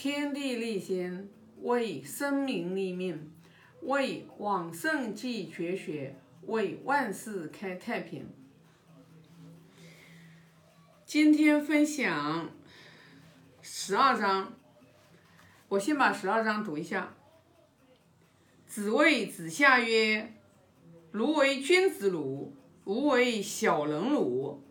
天地立心，为生民立命，为往圣继绝学，为万世开太平。今天分享十二章，我先把十二章读一下。子谓子夏曰：“如为君子鲁，吾为小人鲁。”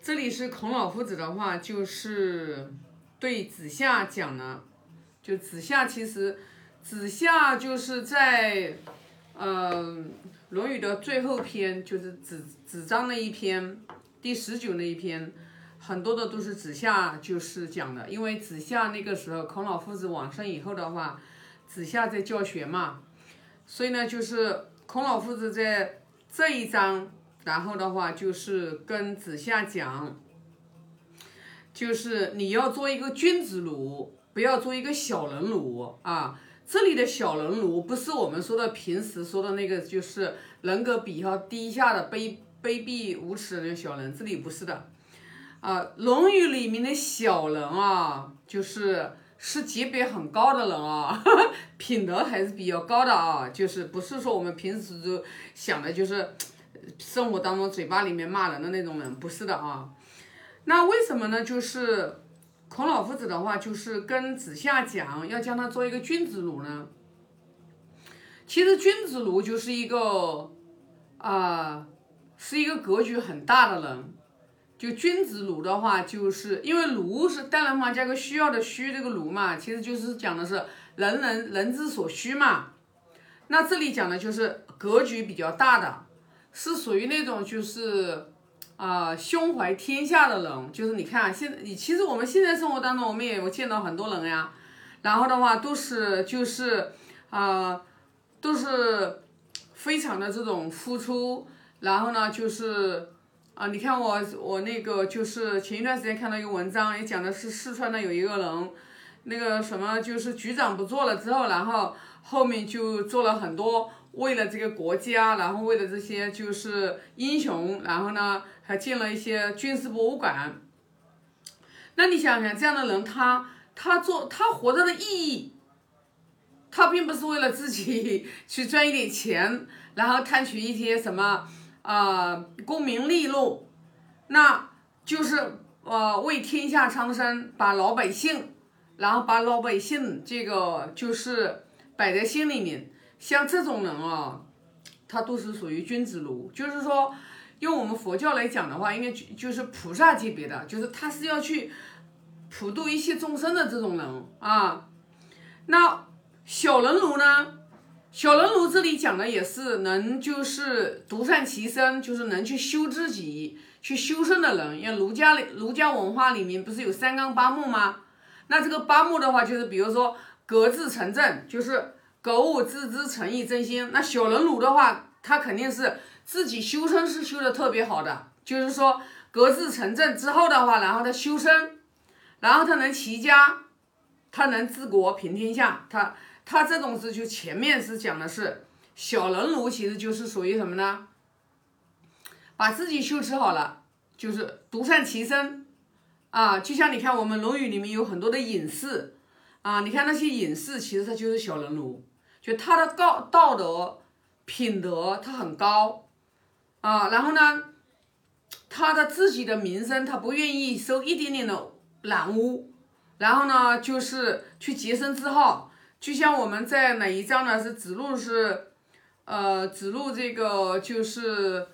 这里是孔老夫子的话，就是对子夏讲的。就子夏，其实子夏就是在呃《论语》的最后篇，就是子子章那一篇，第十九那一篇，很多的都是子夏就是讲的。因为子夏那个时候，孔老夫子往生以后的话，子夏在教学嘛，所以呢，就是孔老夫子在这一章。然后的话就是跟子夏讲，就是你要做一个君子儒，不要做一个小人儒啊。这里的小人儒不是我们说的平时说的那个，就是人格比较低下的卑卑鄙无耻的那个小人。这里不是的啊，《论语》里面的小人啊，就是是级别很高的人啊，品德还是比较高的啊，就是不是说我们平时就想的就是。生活当中嘴巴里面骂人的那种人不是的啊，那为什么呢？就是孔老夫子的话，就是跟子夏讲，要将他做一个君子儒呢。其实君子儒就是一个啊，是一个格局很大的人。就君子儒的话，就是因为儒是单人旁加个需要的需，这个儒嘛，其实就是讲的是人人人之所需嘛。那这里讲的就是格局比较大的。是属于那种就是，啊，胸怀天下的人，就是你看，现在你其实我们现在生活当中，我们也有见到很多人呀，然后的话都是就是，啊，都是非常的这种付出，然后呢就是，啊，你看我我那个就是前一段时间看到一个文章，也讲的是四川的有一个人，那个什么就是局长不做了之后，然后后面就做了很多。为了这个国家，然后为了这些就是英雄，然后呢还建了一些军事博物馆。那你想想，这样的人，他他做他活着的意义，他并不是为了自己 去赚一点钱，然后贪取一些什么啊功名利禄，那就是呃为天下苍生，把老百姓，然后把老百姓这个就是摆在心里面。像这种人啊，他都是属于君子儒，就是说，用我们佛教来讲的话，应该就就是菩萨级别的，就是他是要去普度一切众生的这种人啊。那小人儒呢？小人儒这里讲的也是能就是独善其身，就是能去修自己、去修身的人。因为儒家儒家文化里面不是有三纲八目吗？那这个八目的话，就是比如说格致成正，就是。格物致知，诚意真心。那小人儒的话，他肯定是自己修身是修的特别好的，就是说格致成正之后的话，然后他修身，然后他能齐家，他能治国平天下。他他这种是就前面是讲的是小人儒，其实就是属于什么呢？把自己修持好了，就是独善其身啊。就像你看我们《论语》里面有很多的隐士啊，你看那些隐士，其实他就是小人儒。就他的高道德品德，他很高啊，然后呢，他的自己的名声，他不愿意收一点点的染污，然后呢，就是去洁身自好。就像我们在哪一章呢？是子路是，呃，子路这个就是，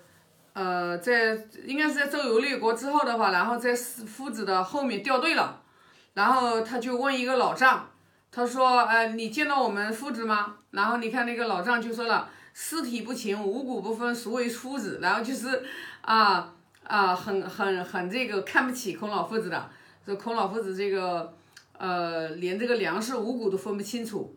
呃，在应该是在周游列国之后的话，然后在夫子的后面掉队了，然后他就问一个老丈。他说：“呃，你见到我们夫子吗？”然后你看那个老丈就说了：“尸体不勤，五谷不分，孰为夫子？”然后就是，啊啊，很很很这个看不起孔老夫子的，说孔老夫子这个，呃，连这个粮食五谷都分不清楚。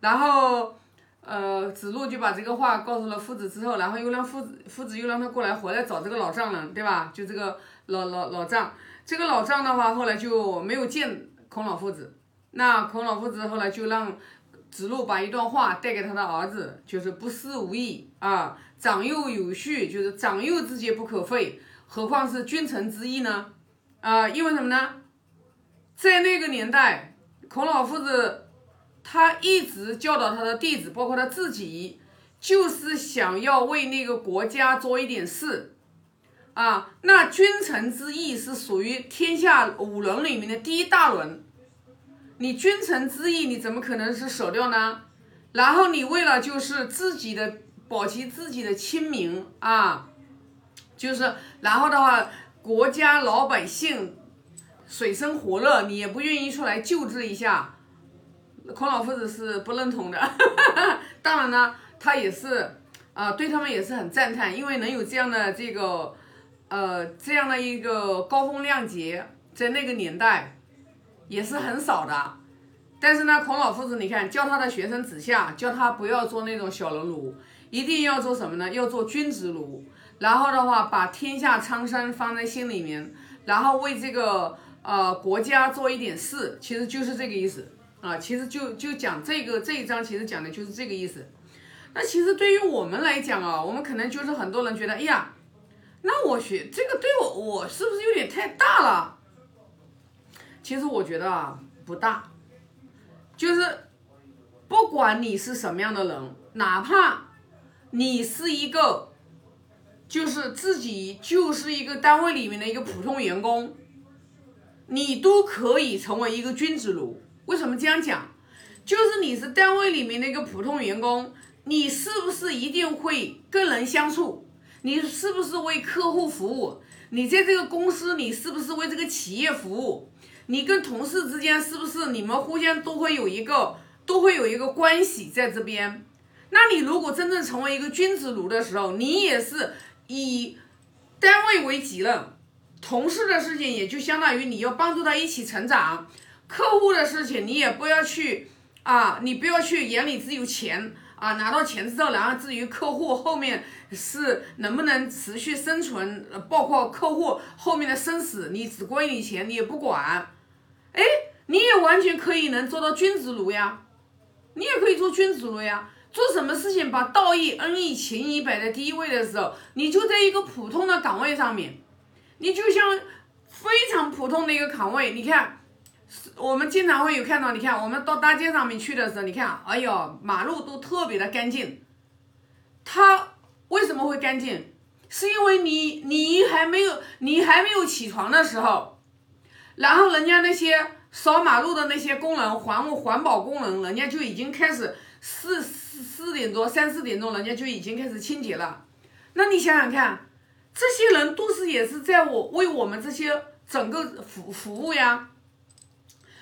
然后，呃，子路就把这个话告诉了夫子之后，然后又让夫子夫子又让他过来回来找这个老丈人，对吧？就这个老老老丈，这个老丈的话后来就没有见孔老夫子。那孔老夫子后来就让子路把一段话带给他的儿子，就是不思无益啊，长幼有序，就是长幼之节不可废，何况是君臣之义呢？啊，因为什么呢？在那个年代，孔老夫子他一直教导他的弟子，包括他自己，就是想要为那个国家做一点事啊。那君臣之义是属于天下五伦里面的第一大伦，你君臣之义你怎么可能是舍掉呢？然后你为了就是自己的保齐自己的亲民啊，就是然后的话，国家老百姓。水深火热，你也不愿意出来救治一下，孔老夫子是不认同的。当然呢，他也是，啊，对他们也是很赞叹，因为能有这样的这个，呃，这样的一个高风亮节，在那个年代也是很少的。但是呢，孔老夫子，你看教他的学生子夏，教他不要做那种小人奴，一定要做什么呢？要做君子奴。然后的话，把天下苍生放在心里面，然后为这个。呃，国家做一点事，其实就是这个意思啊。其实就就讲这个这一章，其实讲的就是这个意思。那其实对于我们来讲啊，我们可能就是很多人觉得，哎呀，那我学这个对我，我是不是有点太大了？其实我觉得啊，不大。就是不管你是什么样的人，哪怕你是一个，就是自己就是一个单位里面的一个普通员工。你都可以成为一个君子奴。为什么这样讲？就是你是单位里面的一个普通员工，你是不是一定会跟人相处？你是不是为客户服务？你在这个公司，你是不是为这个企业服务？你跟同事之间是不是你们互相都会有一个都会有一个关系在这边？那你如果真正成为一个君子奴的时候，你也是以单位为己任。同事的事情也就相当于你要帮助他一起成长，客户的事情你也不要去啊，你不要去眼里只有钱啊，拿到钱之后，然后至于客户后面是能不能持续生存，包括客户后面的生死，你只关你钱，你也不管，哎，你也完全可以能做到君子奴呀，你也可以做君子奴呀，做什么事情把道义、恩义、情义摆在第一位的时候，你就在一个普通的岗位上面。你就像非常普通的一个岗位，你看，我们经常会有看到，你看我们到大街上面去的时候，你看，哎呦，马路都特别的干净。它为什么会干净？是因为你你还没有你还没有起床的时候，然后人家那些扫马路的那些工人，环环保工人，人家就已经开始四四四点多三四点钟，人家就已经开始清洁了。那你想想看。这些人都是也是在我为我们这些整个服服务呀。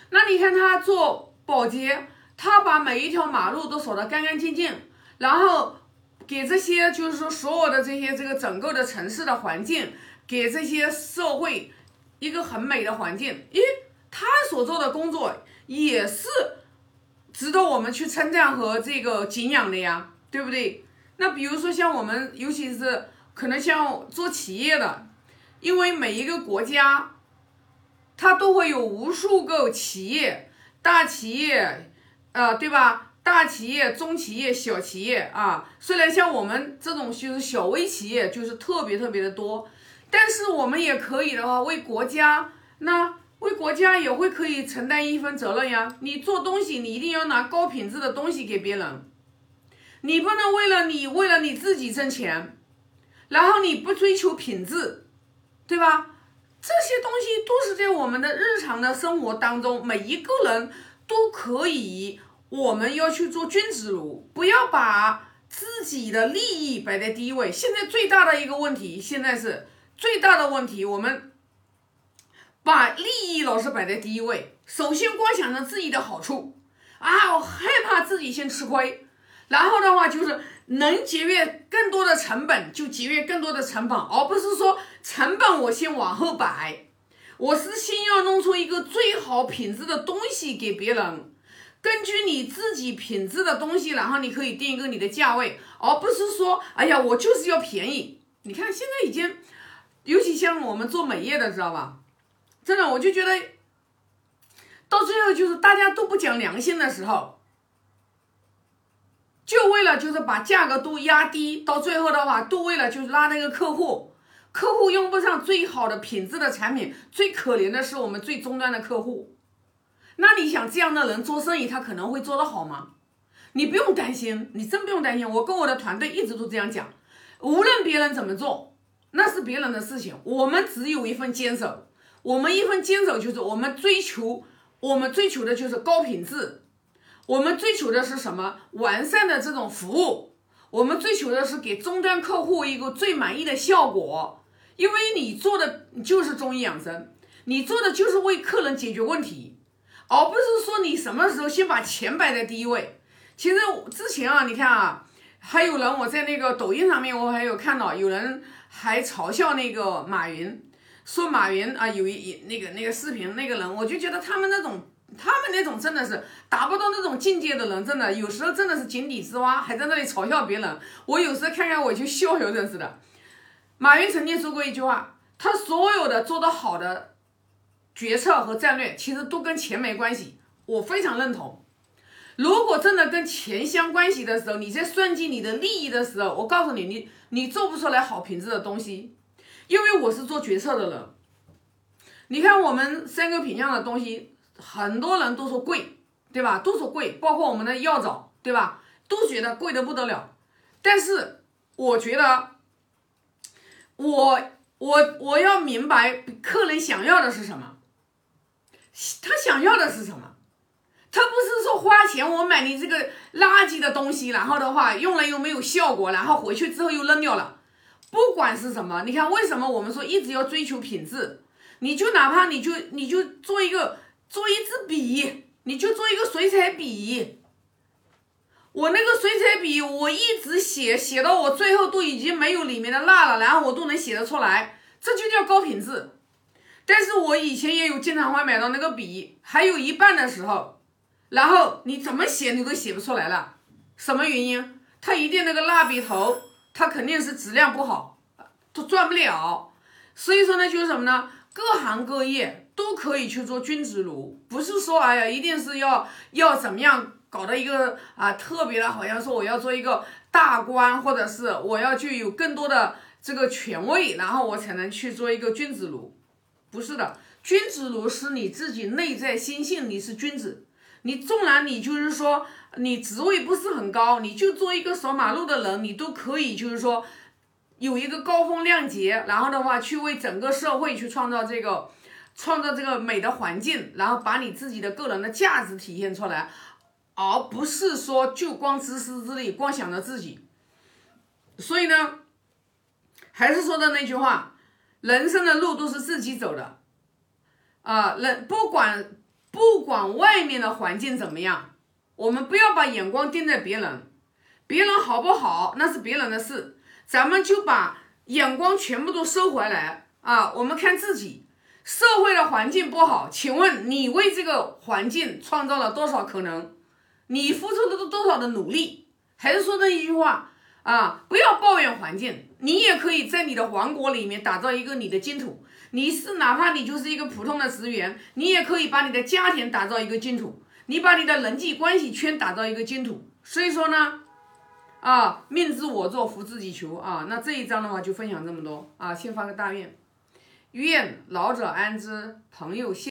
那你看他做保洁，他把每一条马路都扫得干干净净，然后给这些就是说所有的这些这个整个的城市的环境，给这些社会一个很美的环境。咦，他所做的工作也是值得我们去称赞和这个敬仰的呀，对不对？那比如说像我们，尤其是。可能像做企业的，因为每一个国家，它都会有无数个企业，大企业，呃，对吧？大企业、中企业、小企业啊，虽然像我们这种就是小微企业，就是特别特别的多，但是我们也可以的话，为国家，那为国家也会可以承担一份责任呀。你做东西，你一定要拿高品质的东西给别人，你不能为了你为了你自己挣钱。然后你不追求品质，对吧？这些东西都是在我们的日常的生活当中，每一个人都可以。我们要去做君子如，不要把自己的利益摆在第一位。现在最大的一个问题，现在是最大的问题，我们把利益老是摆在第一位。首先光想着自己的好处啊，我害怕自己先吃亏，然后的话就是。能节约更多的成本，就节约更多的成本，而不是说成本我先往后摆，我是先要弄出一个最好品质的东西给别人，根据你自己品质的东西，然后你可以定一个你的价位，而不是说，哎呀，我就是要便宜。你看现在已经，尤其像我们做美业的，知道吧？真的，我就觉得，到最后就是大家都不讲良心的时候。就为了就是把价格都压低，到最后的话都为了就是拉那个客户，客户用不上最好的品质的产品，最可怜的是我们最终端的客户，那你想这样的人做生意，他可能会做得好吗？你不用担心，你真不用担心。我跟我的团队一直都这样讲，无论别人怎么做，那是别人的事情，我们只有一份坚守。我们一份坚守就是我们追求，我们追求的就是高品质，我们追求的是什么？完善的这种服务，我们追求的是给终端客户一个最满意的效果。因为你做的就是中医养生，你做的就是为客人解决问题，而不是说你什么时候先把钱摆在第一位。其实之前啊，你看啊，还有人我在那个抖音上面，我还有看到有人还嘲笑那个马云，说马云啊有一那个那个视频那个人，我就觉得他们那种他们那种真的是达不到那种境界的人，真的有时候真的是井底之蛙，还在那里嘲笑别人。我有时候看看我就笑，笑真是的。马云曾经说过一句话，他所有的做得好的决策和战略，其实都跟钱没关系。我非常认同。如果真的跟钱相关系的时候，你在算计你的利益的时候，我告诉你，你你做不出来好品质的东西。因为我是做决策的人。你看我们三个品相的东西，很多人都说贵，对吧？都说贵，包括我们的药枣，对吧？都觉得贵的不得了。但是我觉得。我我我要明白客人想要的是什么，他想要的是什么？他不是说花钱我买你这个垃圾的东西，然后的话用了又没有效果，然后回去之后又扔掉了。不管是什么，你看为什么我们说一直要追求品质？你就哪怕你就你就做一个做一支笔，你就做一个水彩笔。我那个水彩笔，我一直写写到我最后都已经没有里面的蜡了，然后我都能写得出来，这就叫高品质。但是我以前也有经常会买到那个笔，还有一半的时候，然后你怎么写你都写不出来了，什么原因？它一定那个蜡笔头，它肯定是质量不好，都转不了。所以说呢，就是什么呢？各行各业都可以去做君子炉，不是说哎呀，一定是要要怎么样。搞的一个啊特别的，好像说我要做一个大官，或者是我要去有更多的这个权位，然后我才能去做一个君子炉，不是的，君子炉是你自己内在心性，你是君子，你纵然你就是说你职位不是很高，你就做一个扫马路的人，你都可以就是说有一个高风亮节，然后的话去为整个社会去创造这个创造这个美的环境，然后把你自己的个人的价值体现出来。而不是说就光自私自利，光想着自己。所以呢，还是说的那句话，人生的路都是自己走的。啊，人不管不管外面的环境怎么样，我们不要把眼光盯在别人，别人好不好那是别人的事，咱们就把眼光全部都收回来啊，我们看自己。社会的环境不好，请问你为这个环境创造了多少可能？你付出了多少的努力？还是说那一句话啊？不要抱怨环境，你也可以在你的王国里面打造一个你的净土。你是哪怕你就是一个普通的职员，你也可以把你的家庭打造一个净土，你把你的人际关系圈打造一个净土。所以说呢，啊，命自我做，福自己求啊。那这一章的话就分享这么多啊，先发个大愿，愿老者安之，朋友幸。